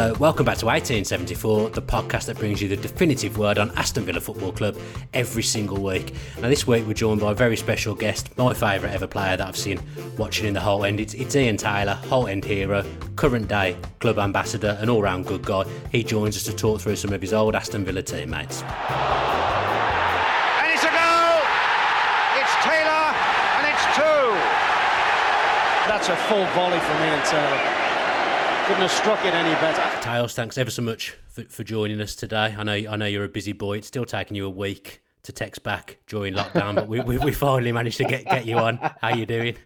Hello, welcome back to 1874, the podcast that brings you the definitive word on Aston Villa Football Club every single week. Now, this week we're joined by a very special guest, my favourite ever player that I've seen watching in the Holte End. It's, it's Ian Taylor, Holte End hero, current day club ambassador, and all round good guy. He joins us to talk through some of his old Aston Villa teammates. And it's a goal! It's Taylor, and it's two! That's a full volley from Ian Taylor. Couldn't have struck it any better. Tails, thanks ever so much for, for joining us today. I know I know you're a busy boy. It's still taking you a week to text back during lockdown, but we, we, we finally managed to get, get you on. How you doing?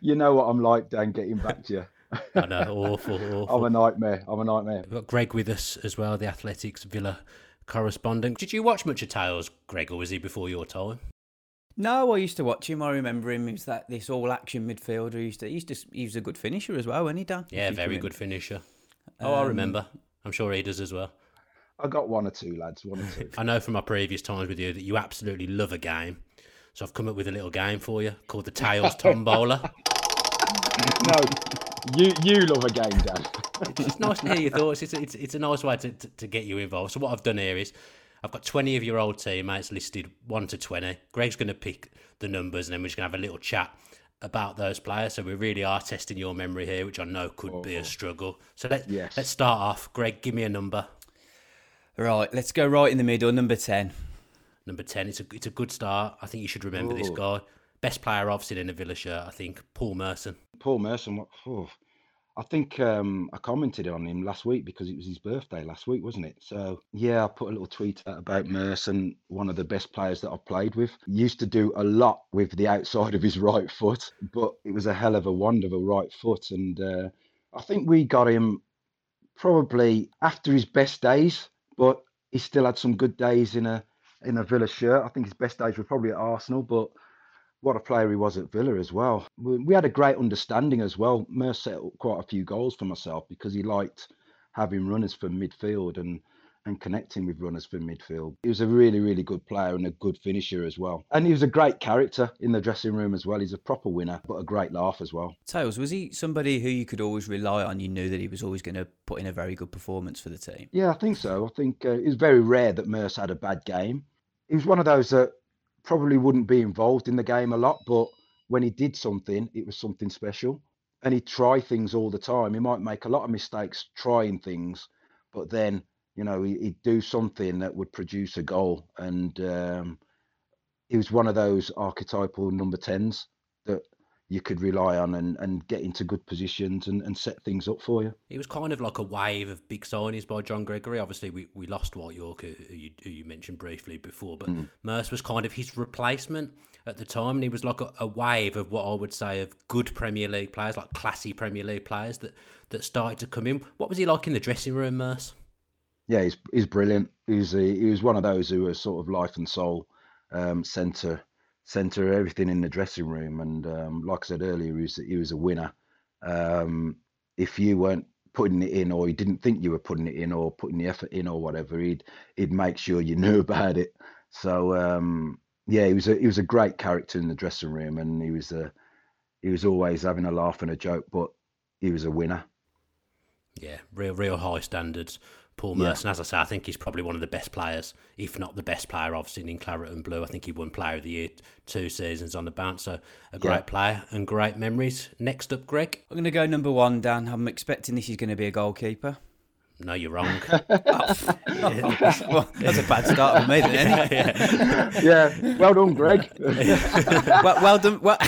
You know what I'm like, Dan, getting back to you. I know, awful, awful. I'm a nightmare. I'm a nightmare. We've got Greg with us as well, the Athletics Villa correspondent. Did you watch much of Tails, Greg, or was he before your time? No, I used to watch him. I remember him. He was that this all action midfielder. He used to, he used to, he was a good finisher as well, wasn't he, Dan? Yeah, very good finisher. Oh, I Um, remember. I'm sure he does as well. I got one or two lads, one or two. I know from my previous times with you that you absolutely love a game. So I've come up with a little game for you called the Tails Tombola. no, you you love a game, Dan. It's nice to hear your thoughts. It's, it's, it's a nice way to, to, to get you involved. So what I've done here is I've got 20 of your old teammates listed 1 to 20. Greg's going to pick the numbers and then we're just going to have a little chat about those players. So we really are testing your memory here, which I know could be a struggle. So let, Yes. let's start off. Greg, give me a number. Right, let's go right in the middle, number ten. Number 10. It's a, it's a good start. I think you should remember this guy. Best player I've seen in a Villa shirt, I think, Paul Merson. Paul Merson. What? Oh, I think um, I commented on him last week because it was his birthday last week, wasn't it? So yeah, I put a little tweet out about Merson, one of the best players that I've played with. Used to do a lot with the outside of his right foot, but it was a hell of a wonderful right foot, and uh, I think we got him probably after his best days, but he still had some good days in a in a Villa shirt. I think his best days were probably at Arsenal, but what a player he was at Villa as well. We, we had a great understanding as well. Merse set up quite a few goals for myself because he liked having runners from midfield and and connecting with runners from midfield. He was a really, really good player and a good finisher as well. And he was a great character in the dressing room as well. He's a proper winner, but a great laugh as well. Tails, was he somebody who you could always rely on? You knew that he was always going to put in a very good performance for the team. Yeah, I think so. I think uh, it was very rare that Merse had a bad game. He was one of those that probably wouldn't be involved in the game a lot, but when he did something, it was something special. And he'd try things all the time. He might make a lot of mistakes trying things, but then, you know, he- he'd do something that would produce a goal. And um, he was one of those archetypal number 10s that you could rely on and, and get into good positions and, and set things up for you. It was kind of like a wave of big signings by John Gregory. Obviously, we, we lost Dwight Yorke, who who you, who you mentioned briefly before, but mm. Merse was kind of his replacement at the time, and he was like a, a wave of what I would say of good Premier League players, like classy Premier League players that, that started to come in. What was he like in the dressing room, Merse? Yeah, he's he's brilliant. He's a, he was one of those who was sort of life and soul, um, center center everything in the dressing room. And um, like I said earlier, he was he was a winner. Um, if you weren't putting it in, or you didn't think you were putting it in, or putting the effort in, or whatever, he'd he'd make sure you knew about it. So um, yeah, he was a he was a great character in the dressing room, and he was a he was always having a laugh and a joke, but he was a winner. Yeah, real, real high standards. Paul Yeah. Merson, as I say, I think he's probably one of the best players, if not the best player I've seen in Claret and Blue. I think he won Player of the Year two seasons on the bounce, so a great Yeah. player and great memories. Next up, Greg. I'm going to go number one, Dan. I'm expecting this is going to be a goalkeeper. No, you're wrong. well, that's a bad start for me, then. Isn't? Yeah, well done, Greg. well, well done. Well,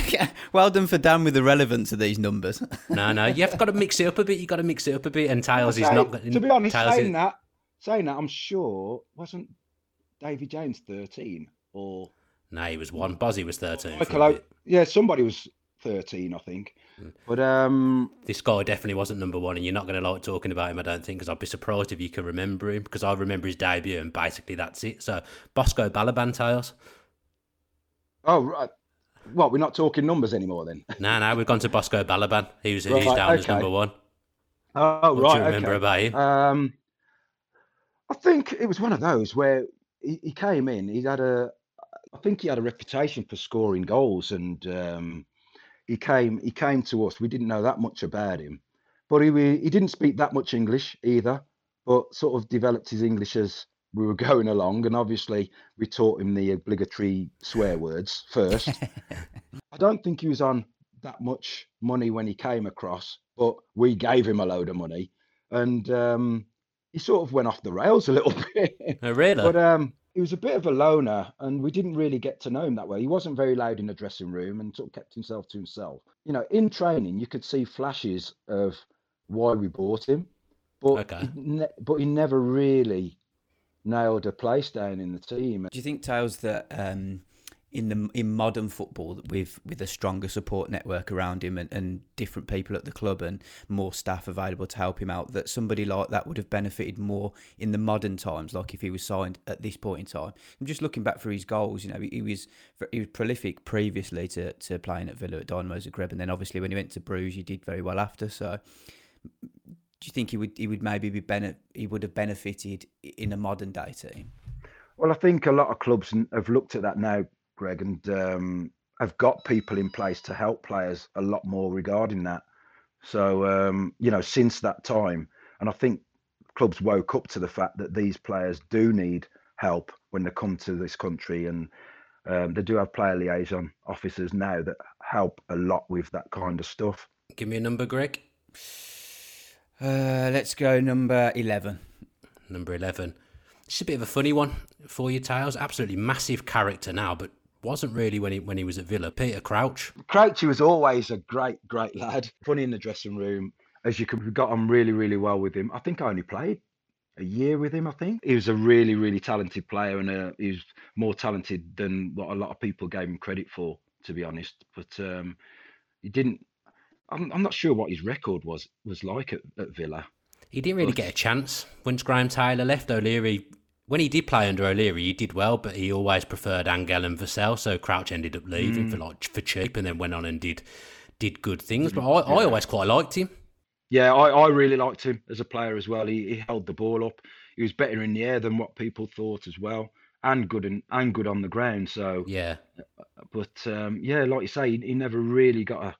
well done for Dan with the relevance of these numbers. no, no, you've got to mix it up a bit. You've got to mix it up a bit. And Tails is Say- not. to be honest, Tails saying is- that, saying that, I'm sure wasn't Davy Jones 13 or No, he was one. Bozzy was 13. Michael? O- yeah, somebody was 13, I think. Hmm. But um, This guy definitely wasn't number one, and you're not going to like talking about him, I don't think, because I'd be surprised if you can remember him, because I remember his debut, and basically that's it. So, Bosco Balaban Tails. oh right, what? We're not talking numbers anymore then. No, no, we've gone to Bosco Balaban. He was he's Right, down as number one. Oh What right, do you remember okay. about him? Um, I think it was one of those where he, he came in. He had a, I think he had a reputation for scoring goals, and um, he came he came to us. We didn't know that much about him, but he he didn't speak that much English either, but sort of developed his English as we were going along, and obviously we taught him the obligatory swear words first. I don't think he was on that much money when he came across, but we gave him a load of money, and um, he sort of went off the rails a little bit. Oh, really? But um, he was a bit of a loner, and we didn't really get to know him that way. He wasn't very loud in the dressing room, and sort of kept himself to himself. You know, in training, you could see flashes of why we bought him, but Okay. he ne- but he never really nailed a place down in the team. Do you think, Tails, that um, in the in modern football, with with a stronger support network around him and, and different people at the club and more staff available to help him out, that somebody like that would have benefited more in the modern times, like if he was signed at this point in time? I'm just looking back for his goals. You know, he, he was he was prolific previously to, to playing at Villa at Dynamo Zagreb, and then obviously when he went to Bruges, he did very well after. So. Do you think he would he would maybe be bene- he would have benefited in a modern day team? Well, I think a lot of clubs have looked at that now, Greg, and um, have got people in place to help players a lot more regarding that. So, um, you know, since that time, and I think clubs woke up to the fact that these players do need help when they come to this country, and um, they do have player liaison officers now that help a lot with that kind of stuff. Give me a number, Greg. Uh, let's go number 11. Number 11. This is a bit of a funny one for you, Tails. Absolutely massive character now, but wasn't really when he when he was at Villa. Peter Crouch. Crouchy was always a great, great lad. Funny in the dressing room. As you could, we got on really, really well with him. I think I only played a year with him. I think he was a really, really talented player, and uh, he was more talented than what a lot of people gave him credit for, to be honest. But um, he didn't. I'm, I'm not sure what his record was was like at, at Villa. He didn't really get a chance once Graham Taylor left. O'Leary, when he did play under O'Leary, he did well, but he always preferred Angel and Vassell. So Crouch ended up leaving for like for cheap, and then went on and did did good things. But I, I always quite liked him. Yeah, I, I really liked him as a player as well. He, he held the ball up. He was better in the air than what people thought as well, and good in, and good on the ground. So Yeah, but um, yeah, like you say, he, he never really got a,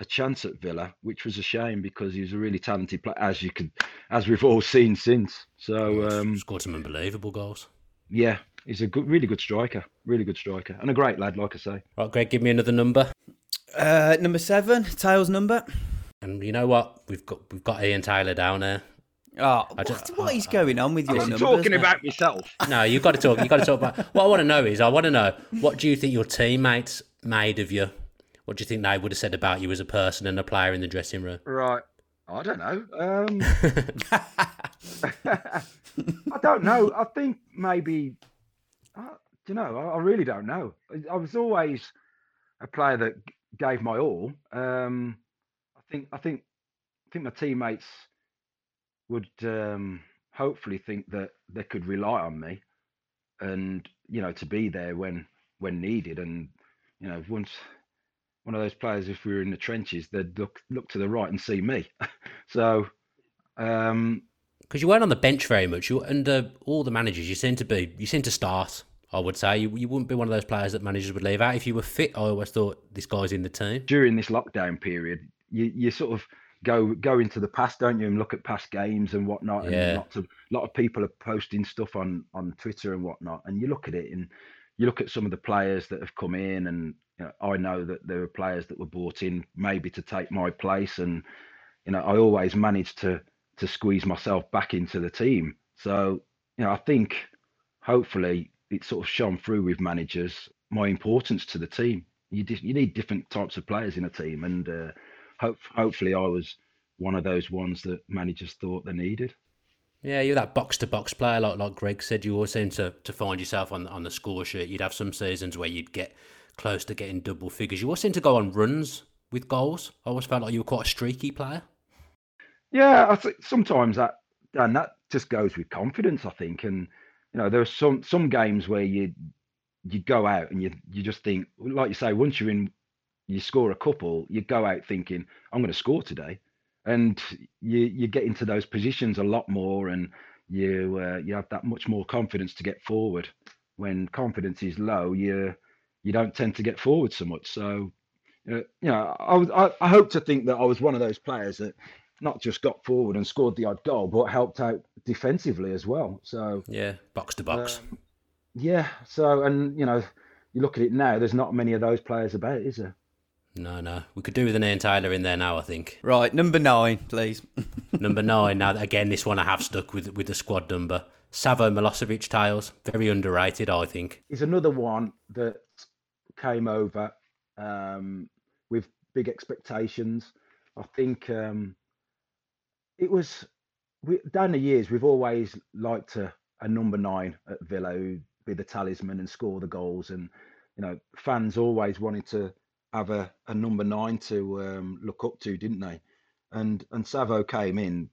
a chance at Villa, which was a shame because he was a really talented player, as you can, as we've all seen since. So um, scored some unbelievable goals. yeah, he's a good, really good striker, really good striker, and a great lad, like I say. Right, Greg, give me another number. Uh, number 7, Tails number. And you know what? We've got we've got Ian Taylor down there. Oh, I just, what, just- what is going on with your I'm numbers? talking about yourself. No, you've got to talk. You've got to talk about. What I want to know is, I want to know what do you think your teammates made of you? What do you think they would have said about you as a person and a player in the dressing room? Right. I don't know. Um, I don't know. I think maybe. I don't know. I, I really don't know. I, I was always a player that gave my all. Um, I think. I think. I think my teammates would um, hopefully think that they could rely on me, and you know, to be there when when needed. And you know, once one of those players, if we were in the trenches, they'd look look to the right and see me. so, um, Because you weren't on the bench very much. You were under all the managers, you seem to be. You seem to start. I would say you, you wouldn't be one of those players that managers would leave out. If you were fit, I always thought this guy's in the team. during this lockdown period, you, you sort of go go into the past, don't you, and look at past games and whatnot. Yeah. And lots of lot of people are posting stuff on on Twitter and whatnot, and you look at it and you look at some of the players that have come in, and you know, I know that there are players that were brought in maybe to take my place, and you know I always managed to to squeeze myself back into the team. So you know I think hopefully it sort of shone through with managers my importance to the team. You di- you need different types of players in a team, and uh, hope hopefully I was one of those ones that managers thought they needed. Yeah, you're that box to box player, like like Greg said. You always seem to, to find yourself on on the score sheet. You'd have some seasons where you'd get close to getting double figures. You always seem to go on runs with goals. I always felt like you were quite a streaky player. Yeah, I think sometimes that and that just goes with confidence, I think. And you know, there are some some games where you you go out and you you just think, like you say, once you're in, you score a couple, you go out thinking, I'm going to score today, and you you get into those positions a lot more, and you uh, you have that much more confidence to get forward. When confidence is low, you you don't tend to get forward so much. So, uh, you know, I was I, I hope to think that I was one of those players that not just got forward and scored the odd goal, but helped out defensively as well. So yeah, box to box. Um, yeah. So and you know, you look at it now. There's not many of those players about, is there? No, no. We could do with an Ian Taylor in there now, I think. Right, number nine, please. number nine. Now, again, this one I have stuck with with the squad number. Savo Milosevic Tails, very underrated, I think. He's another one that came over um, with big expectations. I think um, it was we, down the years we've always liked a, a number nine at Villa who be the talisman and score the goals, and you know fans always wanted to have a, a number nine to um, look up to, didn't they? And and Savo came in,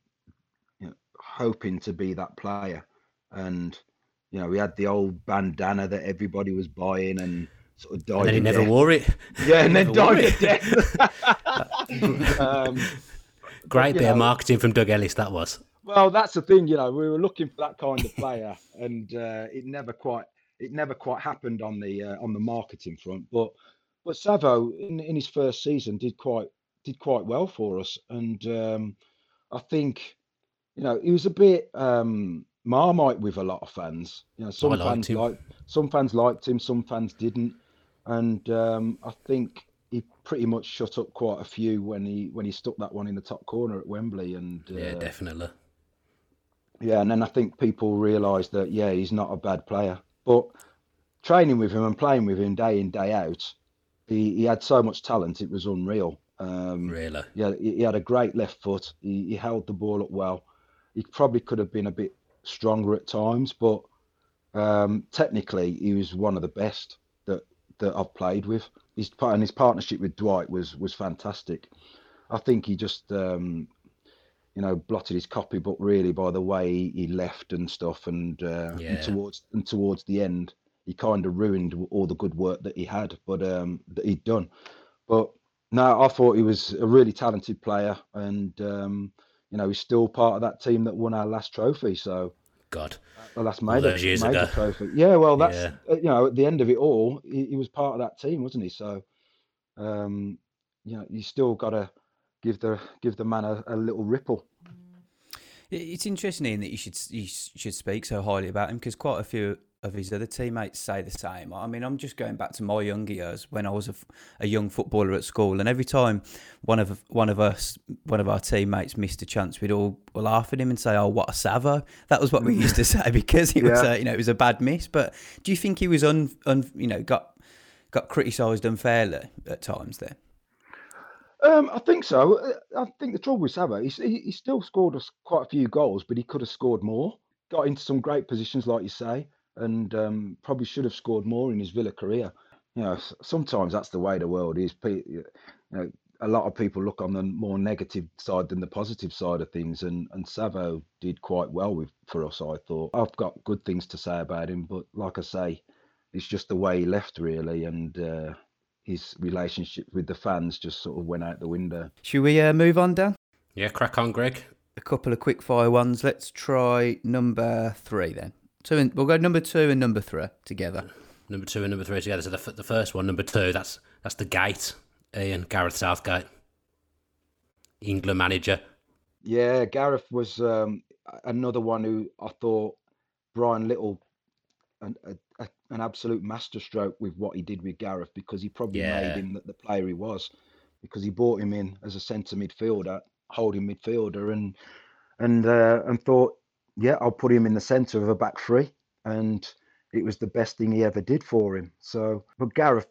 you know, hoping to be that player, and you know we had the old bandana that everybody was buying, and sort of died. And then he never death. wore it. Yeah, and then died of death. um, Great bit know, of marketing from Doug Ellis. That was. Well, that's the thing, you know, we were looking for that kind of player, and uh, it never quite it never quite happened on the uh, on the marketing front. But but Savo in, in his first season did quite did quite well for us, and um, I think you know he was a bit um, marmite with a lot of fans. You know, some I fans liked some fans liked him, some fans didn't, and um, I think he pretty much shut up quite a few when he when he stuck that one in the top corner at Wembley. And uh, yeah, definitely. Yeah, and then I think people realised that yeah, he's not a bad player, but training with him and playing with him day in day out he, he had so much talent, it was unreal. Um, really? Yeah, he, he, had a great left foot. He, he held the ball up well. He probably could have been a bit stronger at times, but um, technically, he was one of the best that that I've played with. His and his partnership with Dwight was was fantastic. I think he just um, you know blotted his copybook really by the way he, left and stuff, and, uh, yeah. and towards and towards the end, he kind of ruined all the good work that he had, but um, that he'd done. But no, I thought he was a really talented player, and um, you know he's still part of that team that won our last trophy. So God, the last major, major trophy. Yeah, well, that's yeah. Uh, you know at the end of it all, he, he, was part of that team, wasn't he? So um, you know you still got to give the give the man a, a little ripple. It's interesting Ian, that you should you should speak so highly about him because quite a few of his other teammates say the same. I mean, I'm just going back to my younger years when I was a, a, young footballer at school, and every time one of one of us, one of our teammates missed a chance, we'd all laugh at him and say, "Oh, what a savo!" That was what we used to say because he was, yeah. you know, it was a bad miss. But do you think he was un, un you know, got got criticised unfairly at times there? Um, I think so. Uh, I think the trouble with Savo, he, he still scored us quite a few goals, but he could have scored more. Got into some great positions, like you say and um, probably should have scored more in his Villa career. You know, sometimes that's the way the world is. You know, a lot of people look on the more negative side than the positive side of things, and and Savo did quite well with for us. I thought I've got good things to say about him, but like I say, it's just the way he left really, and uh, his relationship with the fans just sort of went out the window. Should we uh, move on, Dan? Yeah, crack on, Greg. A couple of quick fire ones. Let's try number three then. Two and we'll go number two and number three together. Number two and number three together. So the, the first one, number two, that's that's the gate. Ian Gareth Southgate, England manager. Yeah, Gareth was um, another one who I thought Brian Little an, a, an absolute masterstroke with what he did with Gareth because he probably yeah. made him the player he was because he brought him in as a centre midfielder, holding midfielder, and and uh, and thought yeah, I'll put him in the centre of a back three. And it was the best thing he ever did for him. So, but Gareth,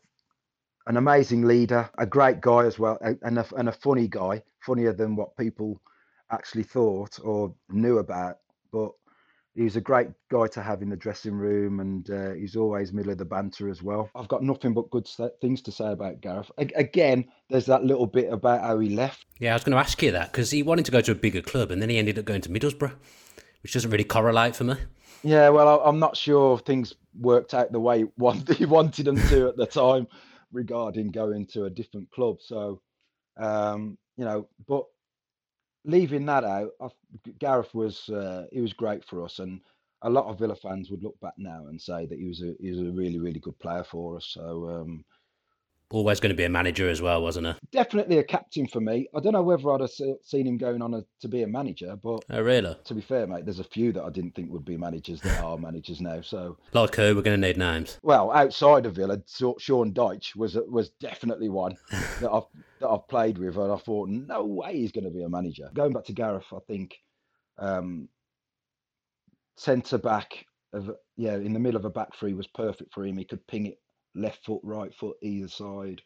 an amazing leader, a great guy as well, and a, and a funny guy, funnier than what people actually thought or knew about. But he was a great guy to have in the dressing room, and uh, he's always middle of the banter as well. I've got nothing but good things to say about Gareth. A- again, there's that little bit about how he left. Yeah, I was going to ask you that because he wanted to go to a bigger club, and then he ended up going to Middlesbrough which doesn't really correlate for me. Yeah, well, I'm not sure things worked out the way he wanted them to at the time regarding going to a different club. So, um, you know, but leaving that out, I, Gareth was uh, he was great for us, and a lot of Villa fans would look back now and say that he was a he was a really really good player for us. So, um, always going to be a manager as well, wasn't he? Definitely a captain for me. I don't know whether I'd have seen him going on a, to be a manager, but oh, really? To be fair, mate, there's a few that I didn't think would be managers that are managers now. So, like who? We're going to need names. Well, outside of Villa, Sean Dyche was was definitely one that I've that I've played with, and I thought, no way he's going to be a manager. Going back to Gareth, I think um, centre back of yeah in the middle of a back three was perfect for him. He could ping it left foot, right foot, either side.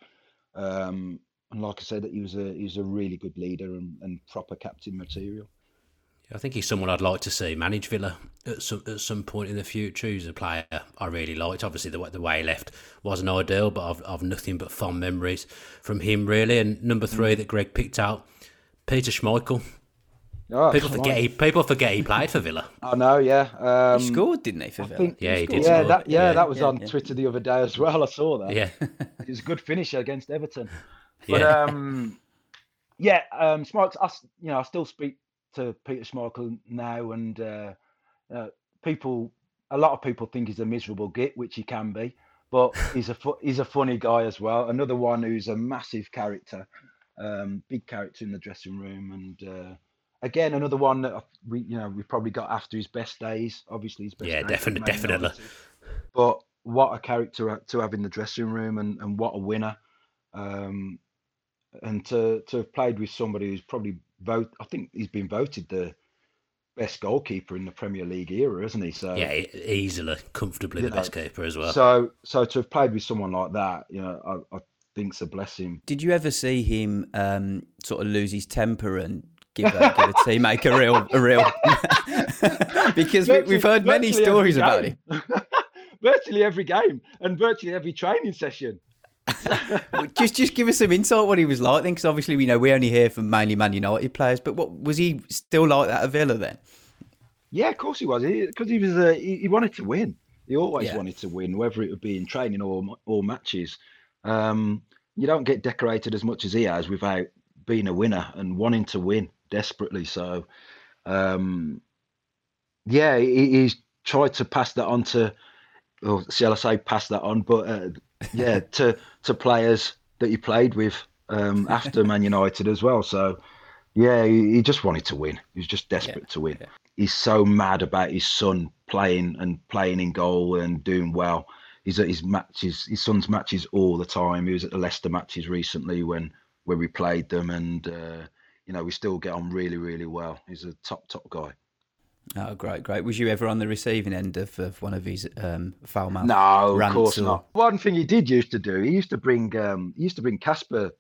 Um, and like I said, that he was a he was a really good leader and, and proper captain material. I think he's someone I'd like to see manage Villa at some at some point in the future. He's a player I really liked. Obviously, the, the way he left wasn't ideal, but I've, I've nothing but fond memories from him, really. And number three mm. that Greg picked out, Peter Schmeichel. Oh, people forget he people forget he played for Villa. I know, yeah. Um, he scored, didn't he, for Villa? Think, yeah, he, did. Yeah, that, yeah, yeah, that was yeah, on yeah. Twitter the other day as well. I saw that. Yeah, it was a good finish against Everton. But yeah, um, yeah, um, Smokes. I, you know, I still speak to Peter Schmeichel now, and uh, uh, people, a lot of people think he's a miserable git, which he can be, but he's a fu- he's a funny guy as well. Another one who's a massive character, um, big character in the dressing room, and. Uh, again another one that we you know we probably got after his best days. Obviously, his best. Yeah, definitely, definitely. But what a character to have in the dressing room, and, and what a winner. Um, and to to have played with somebody who's probably vote. I think he's been voted the best goalkeeper in the Premier League era, isn't he? So yeah, easily, comfortably the know, best keeper as well. So so to have played with someone like that, you know, I, I think's a blessing. Did you ever see him um, sort of lose his temper and give a, give a teammate a real a real because we, have heard many stories about him. virtually every game and virtually every training session. just just give us some insight what he was like then, because obviously we know we only hear from mainly Man United players. But what was he still like that at Villa then? Yeah, of course he was. Because he, he, was uh, he, he, wanted to win. He always yeah. wanted to win, whether it would be in training or or matches. Um, you don't get decorated as much as he has without being a winner and wanting to win desperately. So, um, yeah, he, he's tried to pass that on to, or shall I say, pass that on, but uh, yeah, to to players that he played with um, after Man United as well. So, yeah, he, he, just wanted to win. He was just desperate yeah, to win. Yeah. He's so mad about his son playing and playing in goal and doing well. He's at his matches, his son's matches all the time. He was at the Leicester matches recently when where we played them, and uh, you know, we still get on really, really well. He's a top, top guy. Oh, great, great. Was you ever on the receiving end of, of one of his um, foul mouth? No, of course or... not. One thing he did used to do, he used to bring, um, he used to bring Casper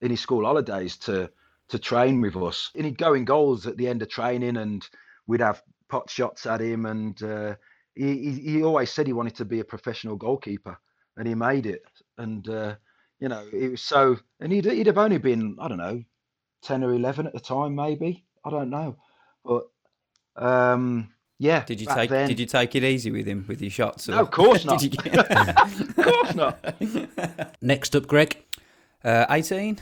in his school holidays to to train with us, and he'd go in goals at the end of training, and we'd have pot shots at him, and uh, he, he, he always said he wanted to be a professional goalkeeper, and he made it, and uh, you know, it was so, and he'd he'd have only been, I don't know, 10 or 11 at the time, maybe. I don't know. But um, yeah. Did you take then, Did you take it easy with him with your shots? Or? No, of course not. you... of course not. Next up, Greg. Uh, 18.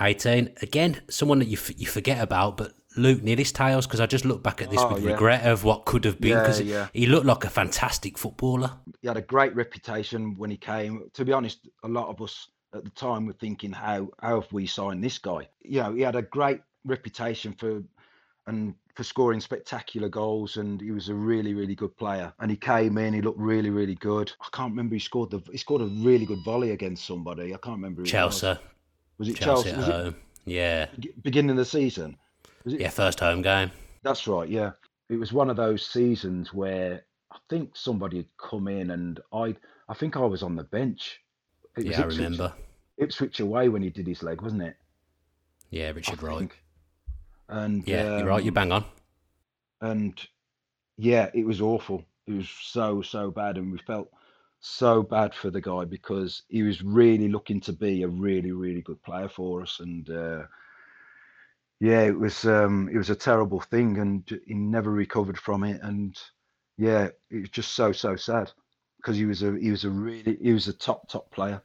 18. Again, someone that you, f- you forget about, but Luc Nilis Tails, because I just look back at this oh, with yeah. regret of what could have been, because yeah, yeah. he looked like a fantastic footballer. He had a great reputation when he came. To be honest, a lot of us at the time we were thinking, how how have we signed this guy? You know, he had a great reputation for and for scoring spectacular goals, and he was a really really good player. And he came in, he looked really really good. I can't remember he scored the he scored a really good volley against somebody. I can't remember. Chelsea. Was. was. it Chelsea? Chelsea? Was it yeah. Beginning of the season. it, Yeah, first home game. That's right. Yeah, it was one of those seasons where I think somebody had come in, and I I think I was on the bench. yeah, I remember. Ipswich away when he did his leg, wasn't it? Yeah, Richard Wright. And yeah, um, you're right. You bang on. And yeah, it was awful. It was so so bad, and we felt so bad for the guy because he was really looking to be a really really good player for us, and uh, yeah, it was um, it was a terrible thing, and he never recovered from it, and yeah, it was just so so sad because he was a he was a really he was a top top player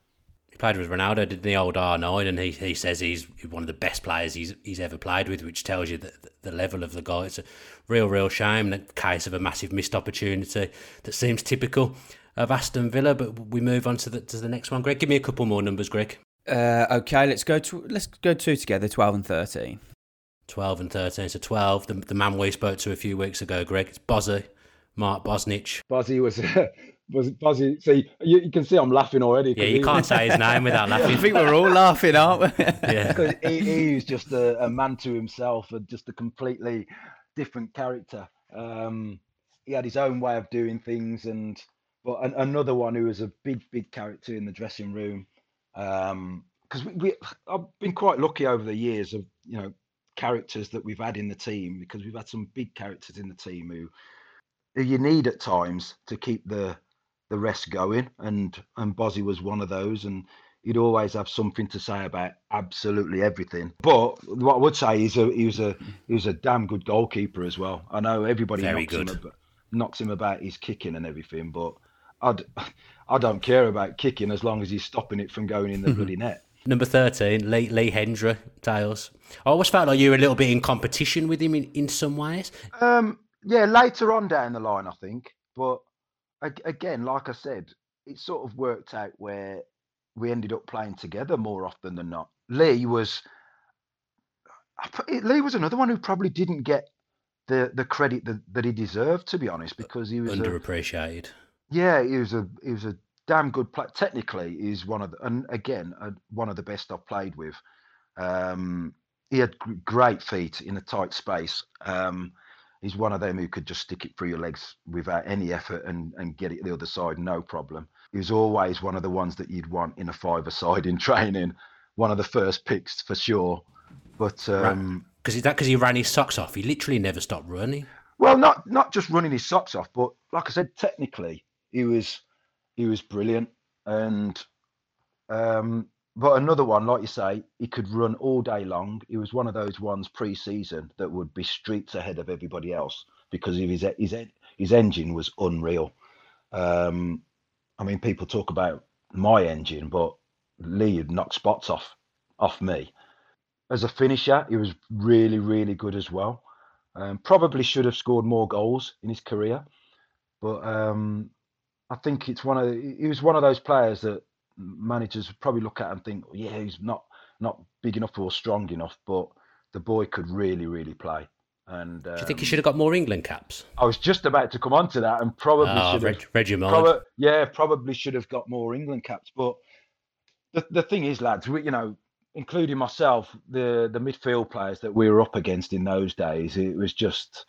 played with Ronaldo, did the old R9, and he, he says he's one of the best players he's he's ever played with, which tells you the, the level of the guy. It's a real, real shame, the case of a massive missed opportunity that seems typical. of Aston Villa, but we move on to the to the next one. Greg, give me a couple more numbers, Greg. Uh, okay, let's go to let's go two together, twelve and thirteen. 12 and 13. So 12, the, the man we spoke to a few weeks ago, Greg, it's Bozzy, Mark Bosnich. Bozzy was was Bozzy. See, you, you can see I'm laughing already. Yeah, you he- can't say his name without laughing. I think we're all laughing, aren't we? Yeah. because he, he's just a, a man to himself and just a completely different character. Um, he had his own way of doing things, and but an, another one who was a big, big character in the dressing room. Because we, we, I've been quite lucky over the years of you know characters that we've had in the team because we've had some big characters in the team who who you need at times to keep the the rest going, and and Bozzy was one of those, and he'd always have something to say about absolutely everything. But what I would say is a, he was a he was a damn good goalkeeper as well. I know everybody Very knocks him, good. about, knocks him about his kicking and everything, but I'd, I don't care about kicking as long as he's stopping it from going in the bloody net. Number 13, Lee, Lee Hendrie, Tails. I always felt like you were a little bit in competition with him in, in some ways. Um, yeah, later on down the line, I think. But again, like I said, it sort of worked out where we ended up playing together more often than not. Lee was I pu- it- Lee was another one who probably didn't get the the credit that, that he deserved, to be honest, because he was a, Underappreciated. yeah, he was a he was a damn good player. Technically, he's one of the, and again uh, one of the best I've played with. Um, he had great feet in a tight space. Um, he's one of them who could just stick it through your legs without any effort and and get it the other side, no problem. He was always one of the ones that you'd want in a five-a-side in training. One of the first picks for sure. But um, Because that because he ran his socks off? He literally never stopped running. Well, not not just running his socks off, but like I said, technically he was he was brilliant. And um, but another one, like you say, he could run all day long. He was one of those ones pre-season that would be streets ahead of everybody else because of his his his engine was unreal. Um, I mean, people talk about my engine, but Lee had knocked spots off off me. As a finisher, he was really, really good as well. Um, probably should have scored more goals in his career, but um, I think it's one of he was one of those players that managers would probably look at and think, "Oh, yeah, he's not not big enough or strong enough, but the boy could really, really play. And um, Do you think he should have got more England caps? I was just about to come on to that, and probably Oh, should read, have your mind. Yeah, probably should have got more England caps. But the the thing is, lads, we, you know, including myself, the the midfield players that we were up against in those days, it was just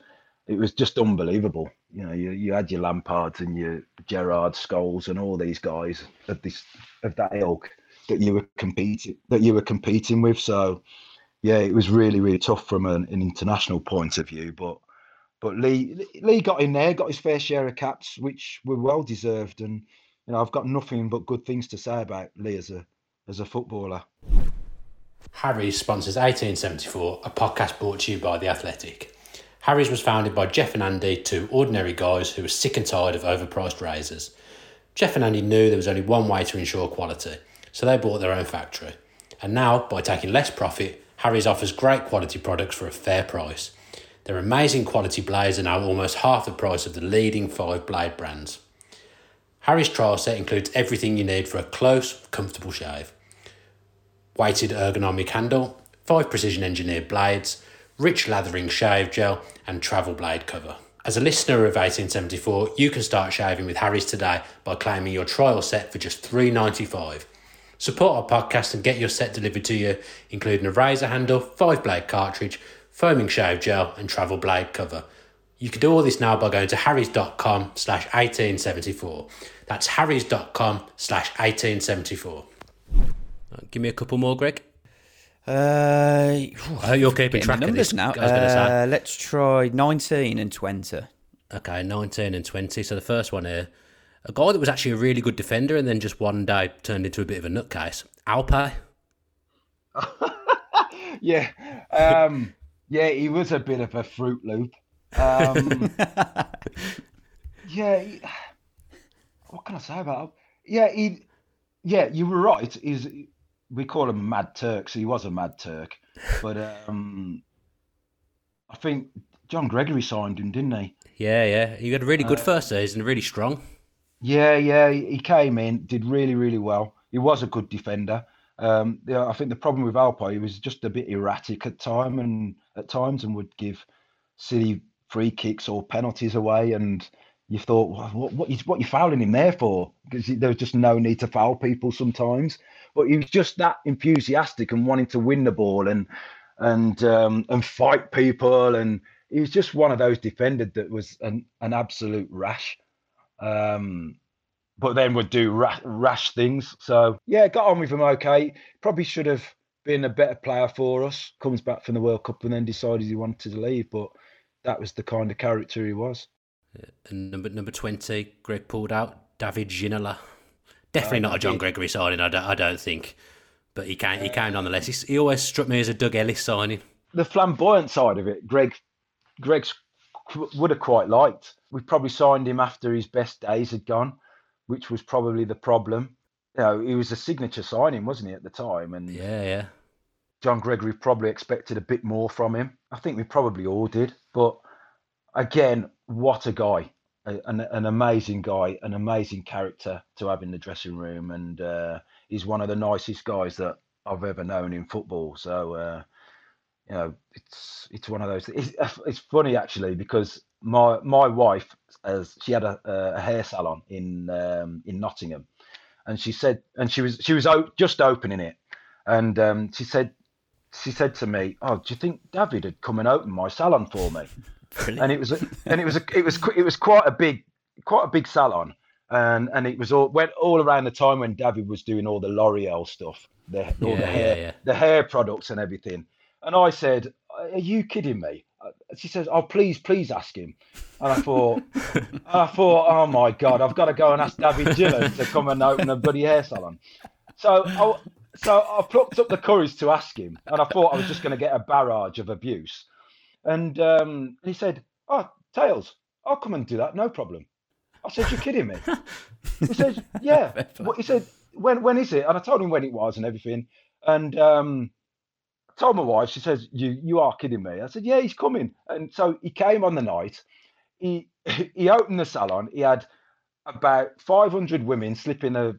it was just unbelievable. You know, you, you had your Lampards and your Gerrard Scholes and all these guys of this of that ilk that you were competing that you were competing with. So yeah, it was really really tough from an, an international point of view, but. But Lee Lee got in there, got his fair share of caps, which were well deserved. And you know, I've got nothing but good things to say about Lee as a as a footballer. Harry's sponsors 1874, a podcast brought to you by The Athletic. Harry's was founded by Jeff and Andy, two ordinary guys who were sick and tired of overpriced razors. Jeff and Andy knew there was only one way to ensure quality, so they bought their own factory. And now, by taking less profit, Harry's offers great quality products for a fair price. Their amazing quality blades are now almost half the price of the leading five blade brands. Harry's trial set includes everything you need for a close, comfortable shave weighted ergonomic handle, five precision engineered blades, rich lathering shave gel, and travel blade cover. As a listener of 1874, you can start shaving with Harry's today by claiming your trial set for just $3.95. Support our podcast and get your set delivered to you, including a razor handle, five blade cartridge, foaming shave gel, and travel blade cover. You can do all this now by going to harrys.com slash 1874. That's harrys.com slash 1874. Give me a couple more, Greg. Uh, Oh, you're keeping track of numbers this. now. I was going to say. Uh, let's try 19 and 20. Okay, 19 and 20. So the first one here. A guy that was actually a really good defender and then just one day turned into a bit of a nutcase. Alpay. Yeah, um, yeah, he was a bit of a fruit loop. Um, yeah, he- what can I say about him? Yeah, he, yeah, you were right. He's we call him Mad Turk, so he was a Mad Turk, but um, I think John Gregory signed him, didn't he? Yeah, yeah. He had a really good first season, really strong. Yeah, yeah, he came in, did really, really well. He was a good defender. Um, yeah, I think the problem with Alpay, he was just a bit erratic at time and at times, and would give silly free kicks or penalties away. And you thought, what, what, you, what you fouling him there for? Because there was just no need to foul people sometimes. But he was just that enthusiastic and wanting to win the ball and and um, and fight people. And he was just one of those defenders that was an, an absolute rash. Um, but then would do rash, rash things. So yeah, got on with him okay. Probably should have been a better player for us. Comes back from the World Cup and then decided he wanted to leave, but that was the kind of character he was. And number number twenty, Greg pulled out David Ginola. Definitely not a John Gregory signing, I don't, I don't think. But he came, he came nonetheless. He, he always struck me as a Doug Ellis signing. The flamboyant side of it, Greg, Greg's would have quite liked. We probably signed him after his best days had gone, which was probably the problem. You know, he was a signature signing, wasn't he, at the time? And Yeah, yeah. John Gregory probably expected a bit more from him. I think we probably all did. But again, what a guy. An, an amazing guy, an amazing character to have in the dressing room. And uh, he's one of the nicest guys that I've ever known in football. So, uh, you know, it's it's one of those. It's, it's funny actually because my my wife, as she had a, a hair salon in um, in Nottingham, and she said, and she was she was o- just opening it, and um, she said she said to me, "Oh, do you think David had come and opened my salon for me?" And it was and it was a, it was it was quite a big quite a big salon, and and it was all went all around the time when David was doing all the L'Oreal stuff, the all Yeah, the hair yeah. the hair products and everything. And I said, "Are you kidding me?" Uh, She says, "Oh, please, please ask him." And I thought, I thought, oh my god, I've got to go and ask David Gillen to come and open a bloody hair salon. So I, so I plucked up the courage to ask him, and I thought I was just going to get a barrage of abuse. And um, he said, "Oh, Tails, I'll come and do that, no problem." I said, "You're kidding me?" He said, "Yeah." What he said, "When when is it?" And I told him when it was and everything. And um, I told my wife, she says, "You you are kidding me." I said, "Yeah, he's coming." And so he came on the night. He he opened the salon. He had about 500 women slipping their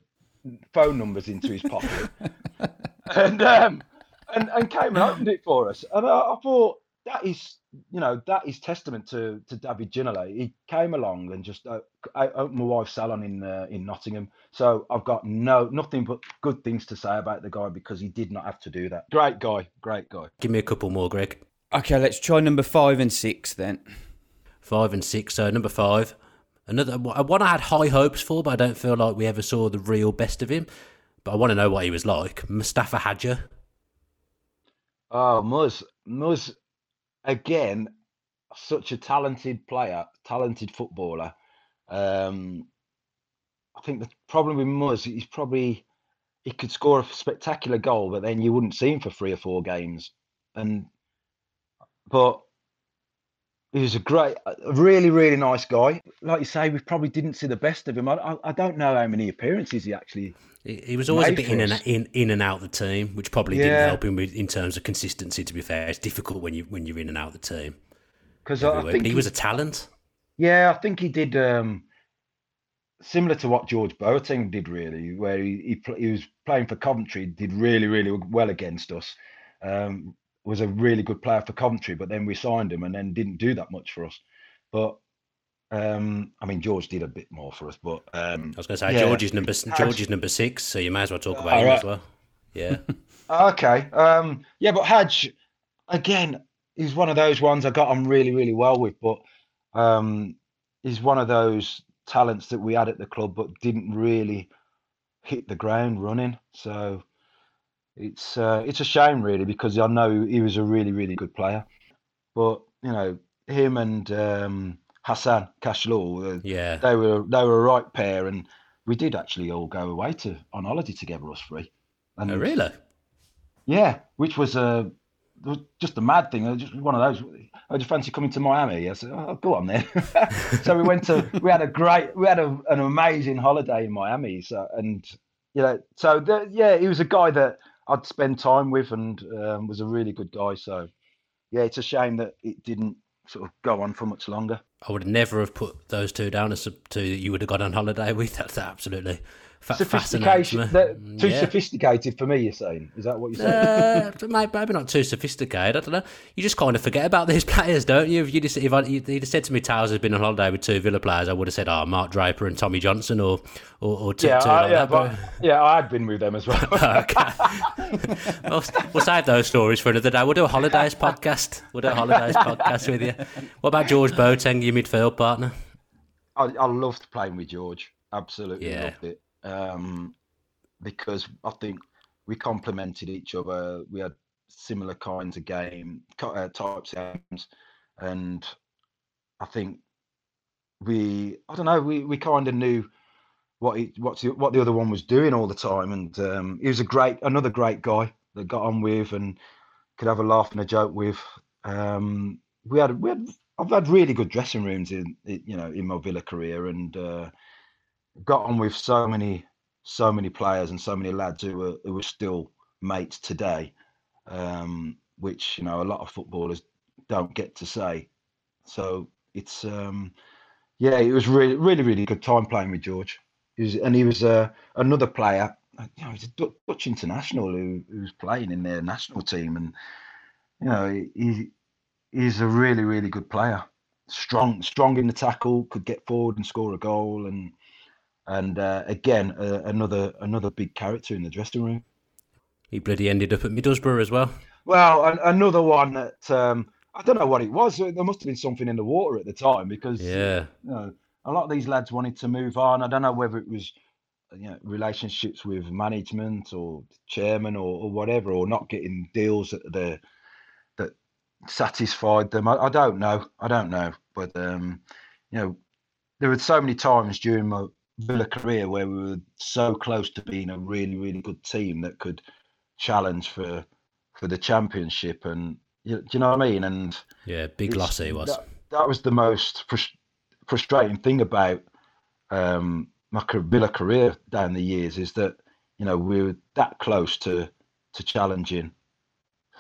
phone numbers into his pocket, and um, and and came and opened it for us. And I, I thought that is, you know, that is testament to to David Ginola. He came along and just uh, I opened my wife's salon in uh, in Nottingham. So I've got no nothing but good things to say about the guy because he did not have to do that. Great guy, great guy. Give me a couple more, Greg. Okay, let's try number five and six then. Five and six. So number five, another one I had high hopes for, but I don't feel like we ever saw the real best of him. But I want to know what he was like. Mustapha Hadji. Oh, Muzz, Muzz, again, such a talented player, talented footballer. Um, I think the problem with Muzz, he's probably he could score a spectacular goal, but then you wouldn't see him for three or four games. And but he was a great, really, really nice guy. Like you say, we probably didn't see the best of him. I, I, I don't know how many appearances he actually. He, he was always a bit in and in, in and out of the team, which probably didn't help him with, in terms of consistency. To be fair, it's difficult when you when you're in and out of the team. Because I think But he was a talent. Yeah, I think he did um, similar to what George Boateng did, really, where he he, he was playing for Coventry, did really really well against us. Um, was a really good player for Coventry, but then we signed him and then didn't do that much for us. But um, I mean, George did a bit more for us, but um, I was going to say yeah. George is number George is number six, so you may as well talk about All him right. as well. Yeah, Okay. Um, yeah, but Hadj, again, he's one of those ones I got on really, really well with, but um, he's one of those talents that we had at the club, but didn't really hit the ground running. So it's uh, it's a shame, really, because I know he was a really, really good player. But you know, him and um, Hassan Kachloul, uh, yeah. they were they were a right pair, and we did actually all go away to on holiday together, us three. And Oh, really? yeah, which was a was just a mad thing. uh, Just one of those. I just fancy coming to Miami. I said, "Oh, go on then." so we went to. We had a great. We had a, an amazing holiday in Miami. So and you know, so the, yeah, he was a guy that I'd spend time with, and um, was a really good guy. So yeah, it's a shame that it didn't sort of go on for much longer. I would never have put those two down as two that you would have gone on holiday with. That's absolutely fa- Sophistication. they're Too Yeah. sophisticated for me. You're saying? Is that what you're saying? Uh, maybe, maybe not too sophisticated. I don't know. You just kind of forget about these players, don't you? If you'd have, if I, you'd have said to me Towers has been on holiday with two Villa players, I would have said, "Oh, Mark Draper and Tommy Johnson," or or, or two, yeah, two I, like yeah, that. but, yeah. I had been with them as well. okay. we'll, we'll save those stories for another day. We'll do a holidays podcast. We'll do a holidays podcast with you. What about George Boateng, your midfield partner? I, I loved playing with George. Absolutely Yeah. loved it. Um, because I think we complemented each other. We had similar kinds of game uh, types of games, and I think we I don't know we, we kind of knew what he, what's the, what the other one was doing all the time, and um, he was a great another great guy that got on with and could have a laugh and a joke with. Um, we had we had I've had really good dressing rooms in in- you know in my Villa career and uh, got on with so many so many players and so many lads who were who were still mates today, um, which you know a lot of footballers don't get to say. So it's um, yeah, it was really really really good time playing with George. He was, and he was uh, another player. uh, You know, he's a Dutch international who, who was playing in their national team, and you know he he's a really really good player. Strong strong in the tackle, could get forward and score a goal, and and uh, again uh, another another big character in the dressing room. He bloody ended up at Middlesbrough as well. Well, an, another one that um, I don't know what it was. There must have been something in the water at the time because Yeah. you know, a lot of these lads wanted to move on. I don't know whether it was you know, relationships with management or chairman or, or whatever, or not getting deals that the that satisfied them. I, I don't know. I don't know. But um, you know, there were so many times during my Villa career where we were so close to being a really, really good team that could challenge for for the championship. And you, do you know what I mean? And Yeah, big loss he was. That, that was the most frus- frustrating thing about um, my Villa career down the years is that you know we were that close to to challenging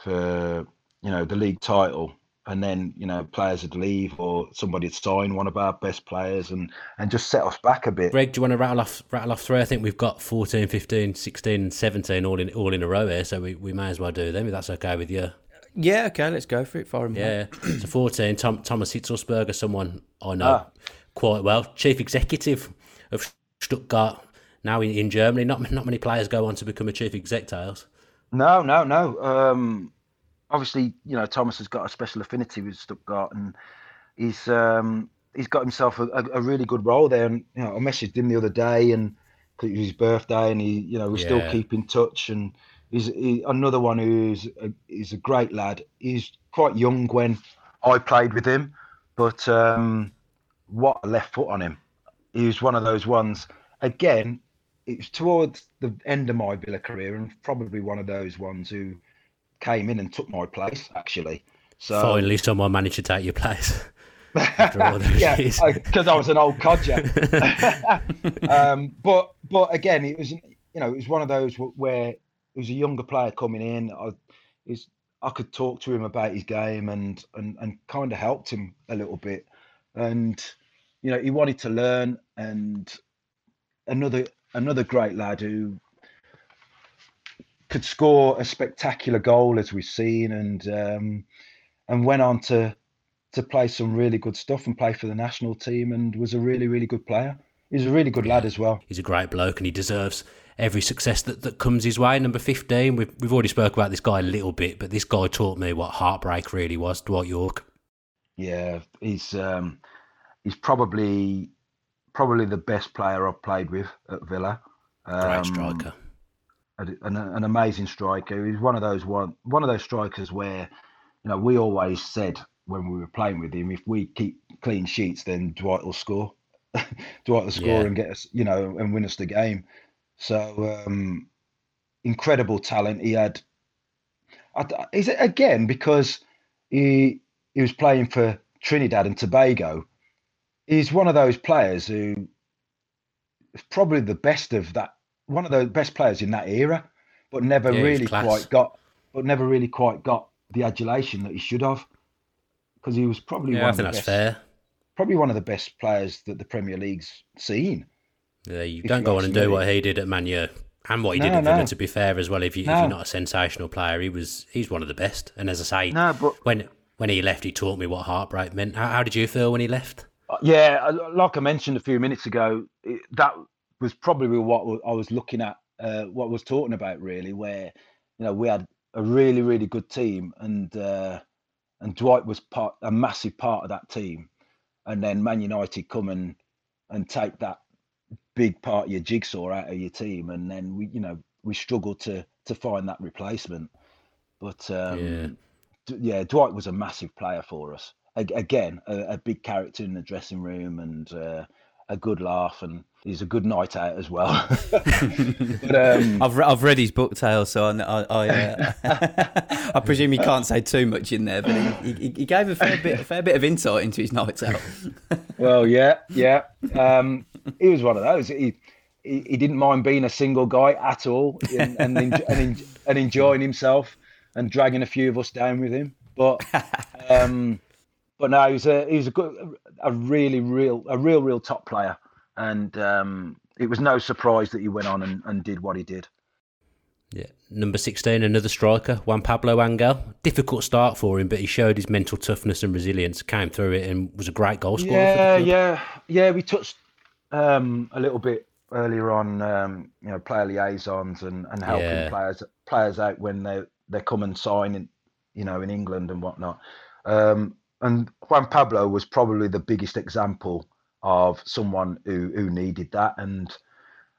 for you know the league title, and then you know players would leave or somebody would sign one of our best players and and just set us back a bit. Greg, do you want to rattle off rattle off three? I think we've got 14, 15, 16, 17 all in all in a row here, so we, we may as well do them if that's okay with you. Yeah, okay, let's go for it for him. Yeah. so 14, Tom, Thomas Hitzlsperger, someone I know Ah. quite well, chief executive of Stuttgart, now in, in Germany. Not not many players go on to become a chief exec, Tails. No, no, no. Um, obviously, you know Thomas has got a special affinity with Stuttgart, and he's um, he's got himself a, a, really good role there. And you know, I messaged him the other day, and it was his birthday, and he, you know, we still Yeah. keep in touch. And he's he, another one who's a, he's a great lad. He's quite young when I played with him, but um, what a left foot on him. He was one of those ones. Again, it was towards the end of my Villa career, and probably one of those ones who came in and took my place. Actually, so Finally, someone managed to take your place. After all those yeah, because I, was an old codger. um, but but again, it was you know it was one of those where it was a younger player coming in. I is I could talk to him about his game and and and kind of helped him a little bit, and you know he wanted to learn and another another great lad who could score a spectacular goal as we've seen and um, and went on to to play some really good stuff and play for the national team and was a really really good player. He's a really good lad as well. He's a great bloke and he deserves every success that, that comes his way. Number 15, we've, we've already spoke about this guy a little bit, but this guy taught me what heartbreak really was, Dwight Yorke. Yeah, he's um, he's probably probably the best player I've played with at Villa. Great Um, striker. An, an, amazing striker. He's one of those one one of those strikers where, you know, we always said when we were playing with him, if we keep clean sheets, then Dwight will score. Dwight will score Yeah. and get us, you know, and win us the game. So um, incredible talent. He had. Is it again because he he was playing for Trinidad and Tobago? He's one of those players who is probably the best of that one of the best players in that era, but never Yeah, really quite got, but never really quite got the adulation that he should have, because he was probably Yeah, one I of the that's best. fair. probably one of the best players that the Premier League's seen. Yeah, you don't go on and do what he did at Man U and what he no, did at Villa. No. To be fair, as well, if, you, are not a sensational player, he was he's one of the best. And as I say, no, but when when he left, he taught me what heartbreak meant. How, how did you feel when he left? Uh, yeah, like I mentioned a few minutes ago, that was probably what I was looking at, uh, what I was talking about really, where you know we had a really really good team and uh, and Dwight was part a massive part of that team, and then Man United come and and take that big part of your jigsaw out of your team, and then we you know we struggled to to find that replacement. But um, yeah. D- yeah, Dwight was a massive player for us. A- again, a, a, big character in the dressing room and uh, a good laugh, and he's a good night out as well. but, um, I've re- I've read his book tale, so I I, uh, I presume he can't say too much in there, but he, he, he gave a fair bit a fair bit of insight into his nights out. well, yeah, yeah. Um, he was one of those. He, he, he didn't mind being a single guy at all, and and, and, and enjoying himself and dragging a few of us down with him. But um, but no, he was a he was a good, a really real, a real, real top player, and um, it was no surprise that he went on and, and did what he did. Yeah, number sixteen, another striker, Juan Pablo Angel. Difficult start for him, but he showed his mental toughness and resilience, came through it, and was a great goal scorer. Yeah, yeah, yeah. We touched um, a little bit earlier on, um, you know, player liaisons and, and helping yeah. players players out when they they come and sign in, you know, in England and whatnot. Um, and Juan Pablo was probably the biggest example of someone who who needed that, and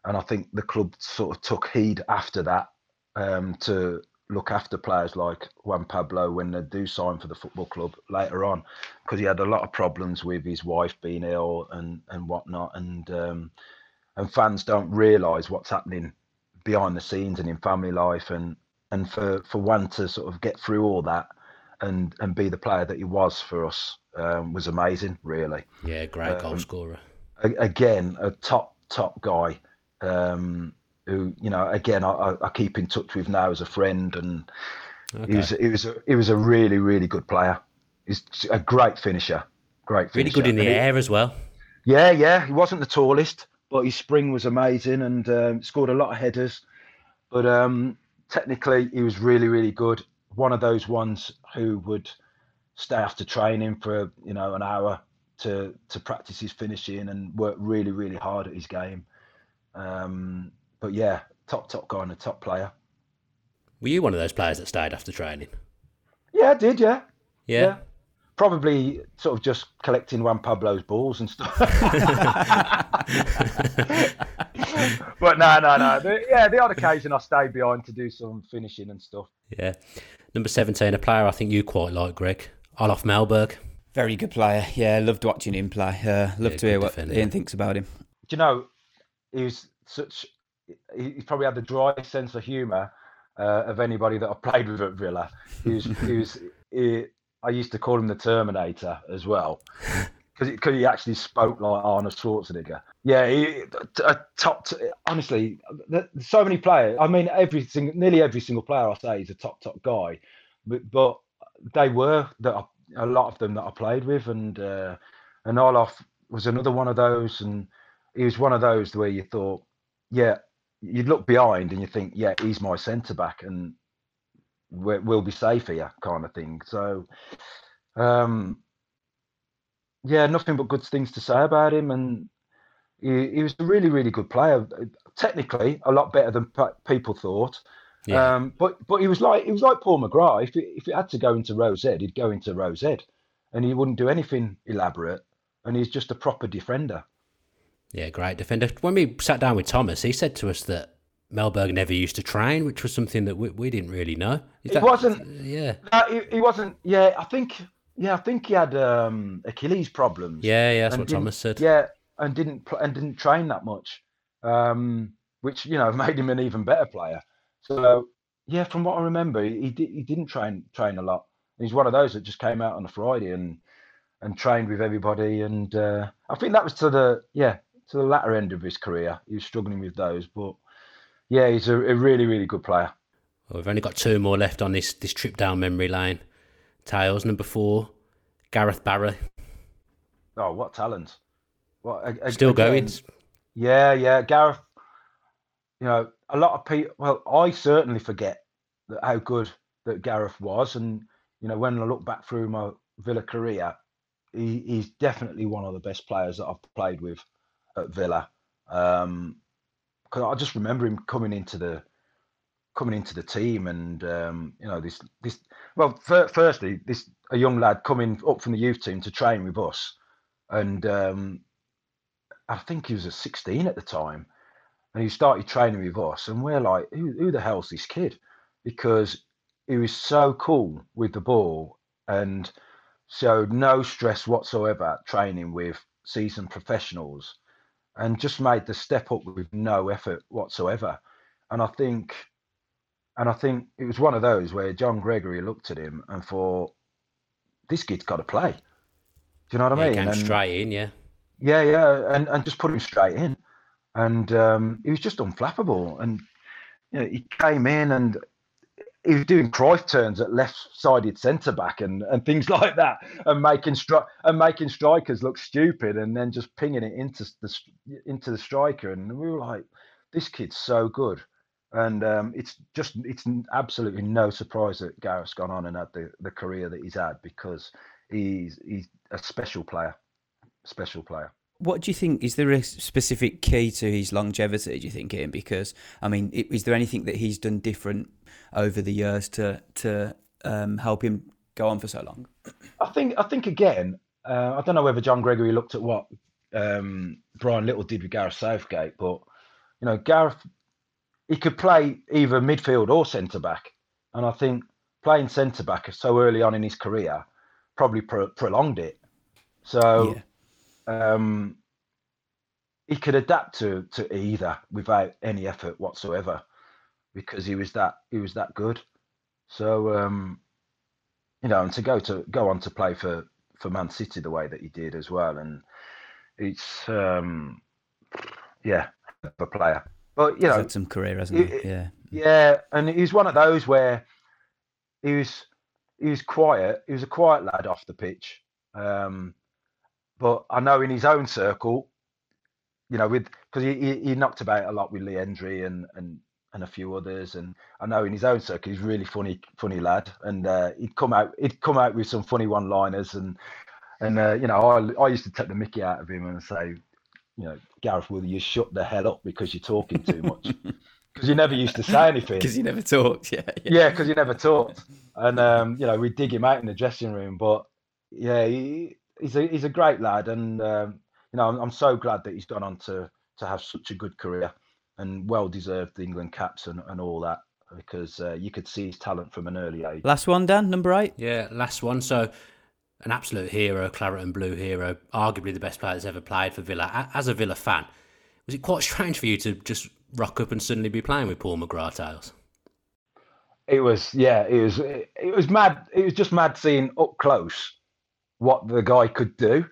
and I think the club sort of took heed after that um, to look after players like Juan Pablo when they do sign for the football club later on, because he had a lot of problems with his wife being ill and and whatnot, and um, and fans don't realise what's happening behind the scenes and in family life, and and for for Juan to sort of get through all that and and be the player that he was for us um, was amazing, really. Yeah, great um, goal scorer. again, a top top guy. Um, who you know, again, I, I, keep in touch with now as a friend, and okay. he was he was a, he was a really really good player. He's a great finisher, great finisher. Really good in the and air he, as well. Yeah, yeah. He wasn't the tallest, but his spring was amazing, and um, scored a lot of headers. But um, technically, he was really really good one of those ones who would stay after training for you know an hour to to practice his finishing and work really really hard at his game. Um, but yeah, top top guy and a top player. Were you one of those players that stayed after training? Yeah, I did. Yeah. Yeah. yeah. Probably sort of just collecting Juan Pablo's balls and stuff. but no, no, no. The, yeah, the odd occasion I stayed behind to do some finishing and stuff. Yeah. Number 17, a player I think you quite like, Greg. Olof Mellberg. Very good player. Yeah, loved watching him play. Uh, love yeah, to hear what defender. Ian thinks about him. Do you know, he was such. He probably had the driest sense of humour uh, of anybody that I played with at Villa. He was. he was. He, I used to call him the Terminator as well, because he actually spoke like Arnold Schwarzenegger. Yeah, he, a top. Honestly, so many players. I mean, every single, nearly every single player I say is a top top guy, but but they were that a lot of them that I played with, and uh, and Olof was another one of those, and he was one of those where you thought, yeah, you'd look behind and you think, yeah, he's my centre back, and we'll be safe here, kind of thing. So, um, yeah, nothing but good things to say about him, and he, he was a really, really good player. Technically, a lot better than people thought. Yeah. Um, but but he was like he was like Paul McGrath. If it, if it had to go into Row Z, he'd go into Row Z, and he wouldn't do anything elaborate. And he's just a proper defender. Yeah, great defender. When we sat down with Thomas, he said to us that Mellberg never used to train, which was something that we, we didn't really know. Is he that, wasn't. Yeah, no, he, he wasn't. Yeah, I think yeah, I think he had um, Achilles problems. Yeah, yeah, that's what Thomas said. Yeah, and didn't and didn't train that much, um, which you know made him an even better player. So yeah, from what I remember, he he, he didn't train train a lot. He's one of those that just came out on a Friday and and trained with everybody. And uh, I think that was to the yeah to the latter end of his career. He was struggling with those, but yeah, he's a, a really really good player. Well, we've only got two more left on this this trip down memory lane. Tails number four, Gareth Barry. oh, what talent! What still again, going? Yeah, yeah, Gareth. You know, a lot of people. Well, I certainly forget that how good that Gareth was, and you know, when I look back through my Villa career, he, he's definitely one of the best players that I've played with at Villa. Um, cause I just remember him coming into the coming into the team, and um, you know, this this. Well, firstly, this a young lad coming up from the youth team to train with us, and um, I think he was a 16 at the time, and he started training with us, and we're like, who, who the hell's this kid? Because he was so cool with the ball and showed no stress whatsoever training with seasoned professionals and just made the step up with no effort whatsoever. And I think and I think it was one of those where John Gregory looked at him and thought, This kid's got to play. Do you know what I mean? Came and, straight in, yeah. Yeah, yeah, and, and just put him straight in. And um, he was just unflappable. And you know, he came in and he was doing Cruyff turns at left-sided centre back and, and things like that, and making stri- and making strikers look stupid, and then just pinging it into the into the striker, and we were like, "This kid's so good," and um, it's just it's absolutely no surprise that Gareth's gone on and had the, the career that he's had because he's he's a special player, special player. What do you think? Is there a specific key to his longevity? Do you think, Ian? Because I mean, is there anything that he's done different over the years to to um, help him go on for so long? I think I think again, uh, I don't know whether John Gregory looked at what um, Brian Little did with Gareth Southgate, but you know, Gareth he could play either midfield or centre back, and I think playing centre back so early on in his career probably pro- prolonged it. So yeah. Um, he could adapt to to either without any effort whatsoever because he was that he was that good. So um, you know, and to go to go on to play for for Man City the way that he did as well, and it's um, yeah, a player. But you know, had some career, hasn't he? Yeah, yeah, and he's one of those where he was he was quiet. He was a quiet lad off the pitch. Um, but I know in his own circle, you know, with because he, he, knocked about a lot with Lee Hendrie and and and a few others. And I know in his own circle, he's really funny, funny lad. And uh, he'd come out, he'd come out with some funny one-liners. And and uh, you know, I I used to take the Mickey out of him and say, you know, Gareth, will you shut the hell up because you're talking too much? Because you never used to say anything. Because you never talked, yeah. Yeah, because you never talked. And um, you know, we dig him out in the dressing room. But yeah, he, he's a he's a great lad, and um, you know, I'm, I'm so glad that he's gone on to to have such a good career and well deserved England caps and, and all that because uh, you could see his talent from an early age. Last one, Dan, number eight. Yeah, last one. So, an absolute hero, claret and blue hero, arguably the best player that's ever played for Villa. As a Villa fan, was it quite strange for you to just rock up and suddenly be playing with Paul McGrath Tails? It was, yeah, it was, it, it was mad. It was just mad seeing up close what the guy could do.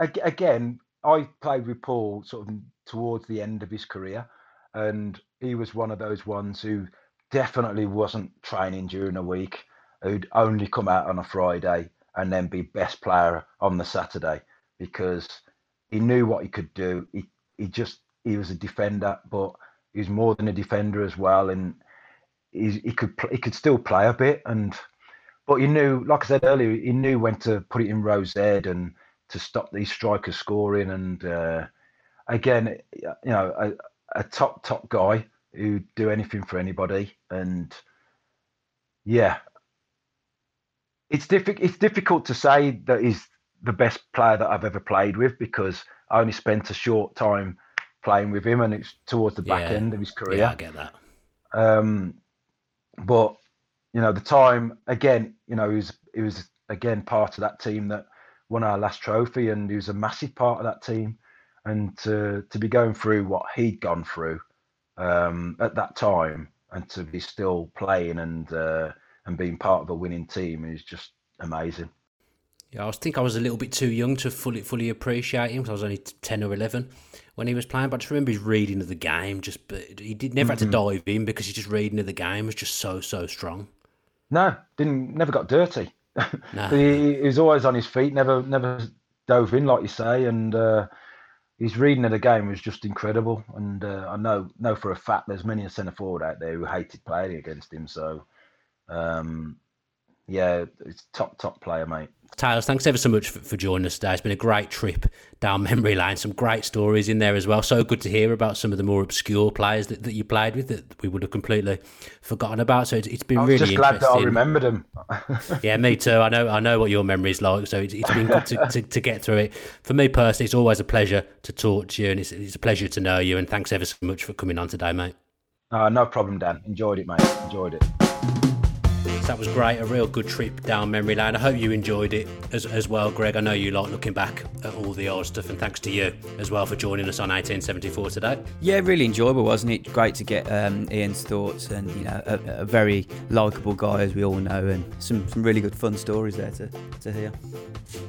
Again, I played with Paul sort of towards the end of his career and he was one of those ones who definitely wasn't training during a week, who'd only come out on a Friday and then be best player on the Saturday because he knew what he could do. He he just he was a defender, but he was more than a defender as well, and he he could he could still play a bit, and but he knew, like I said earlier, he knew when to put it in Rose head and to stop these strikers scoring, and uh, again, you know, a top top guy who'd do anything for anybody, and yeah, it's difficult. It's difficult to say that he's the best player that I've ever played with because I only spent a short time playing with him, and it's towards the back yeah. end of his career. Yeah, I get that. Um, but you know, the time again, you know, he was he was again part of that team that won our last trophy, and he was a massive part of that team and to to be going through what he'd gone through um, at that time, and to be still playing and uh, and being part of a winning team is just amazing. Yeah, I was think I was a little bit too young to fully fully appreciate him because I was only ten or eleven when he was playing. But I just remember his reading of the game. Just he did never mm-hmm. had to mm-hmm. dive in because his just reading of the game was just so so strong. No, didn't never got dirty. No. he, he was always on his feet. Never never dove in, like you say, and uh, his reading of the game was just incredible. And uh, I know know for a fact there's many a centre forward out there who hated playing against him. So um, yeah, it's top top player, mate. Tails, thanks ever so much for, for, joining us today. It's been a great trip down memory lane. Some great stories in there as well. So good to hear about some of the more obscure players that, that you played with that we would have completely forgotten about. So it's, it's been really just glad that I remembered them. yeah, me too. I know I know what your memory is like. So it's, it's been good to, to, to, get through it. For me personally, it's always a pleasure to talk to you, and it's, it's a pleasure to know you. And thanks ever so much for coming on today, mate. Uh, no problem, Dan. Enjoyed it, mate. Enjoyed it. That was great, a real good trip down memory lane. I hope you enjoyed it as, as well, Greg. I know you like looking back at all the old stuff, and thanks to you as well for joining us on 1874 today. Yeah, really enjoyable, wasn't it? Great to get um, Ian's thoughts, and you know, a, a very likable guy as we all know, and some, some really good fun stories there to, to hear.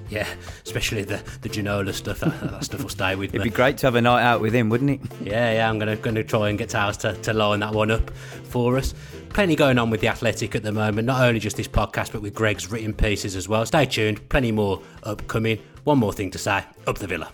Yeah, especially the the Ginola stuff. That, that stuff will stay with It'd me. It'd be great to have a night out with him, wouldn't it? Yeah, yeah. I'm gonna gonna try and get Towers to, to line that one up for us. Plenty going on with the Athletic at the moment. Not only just this podcast, but with Greg's written pieces as well. Stay tuned. Plenty more upcoming. One more thing to say. Up the Villa.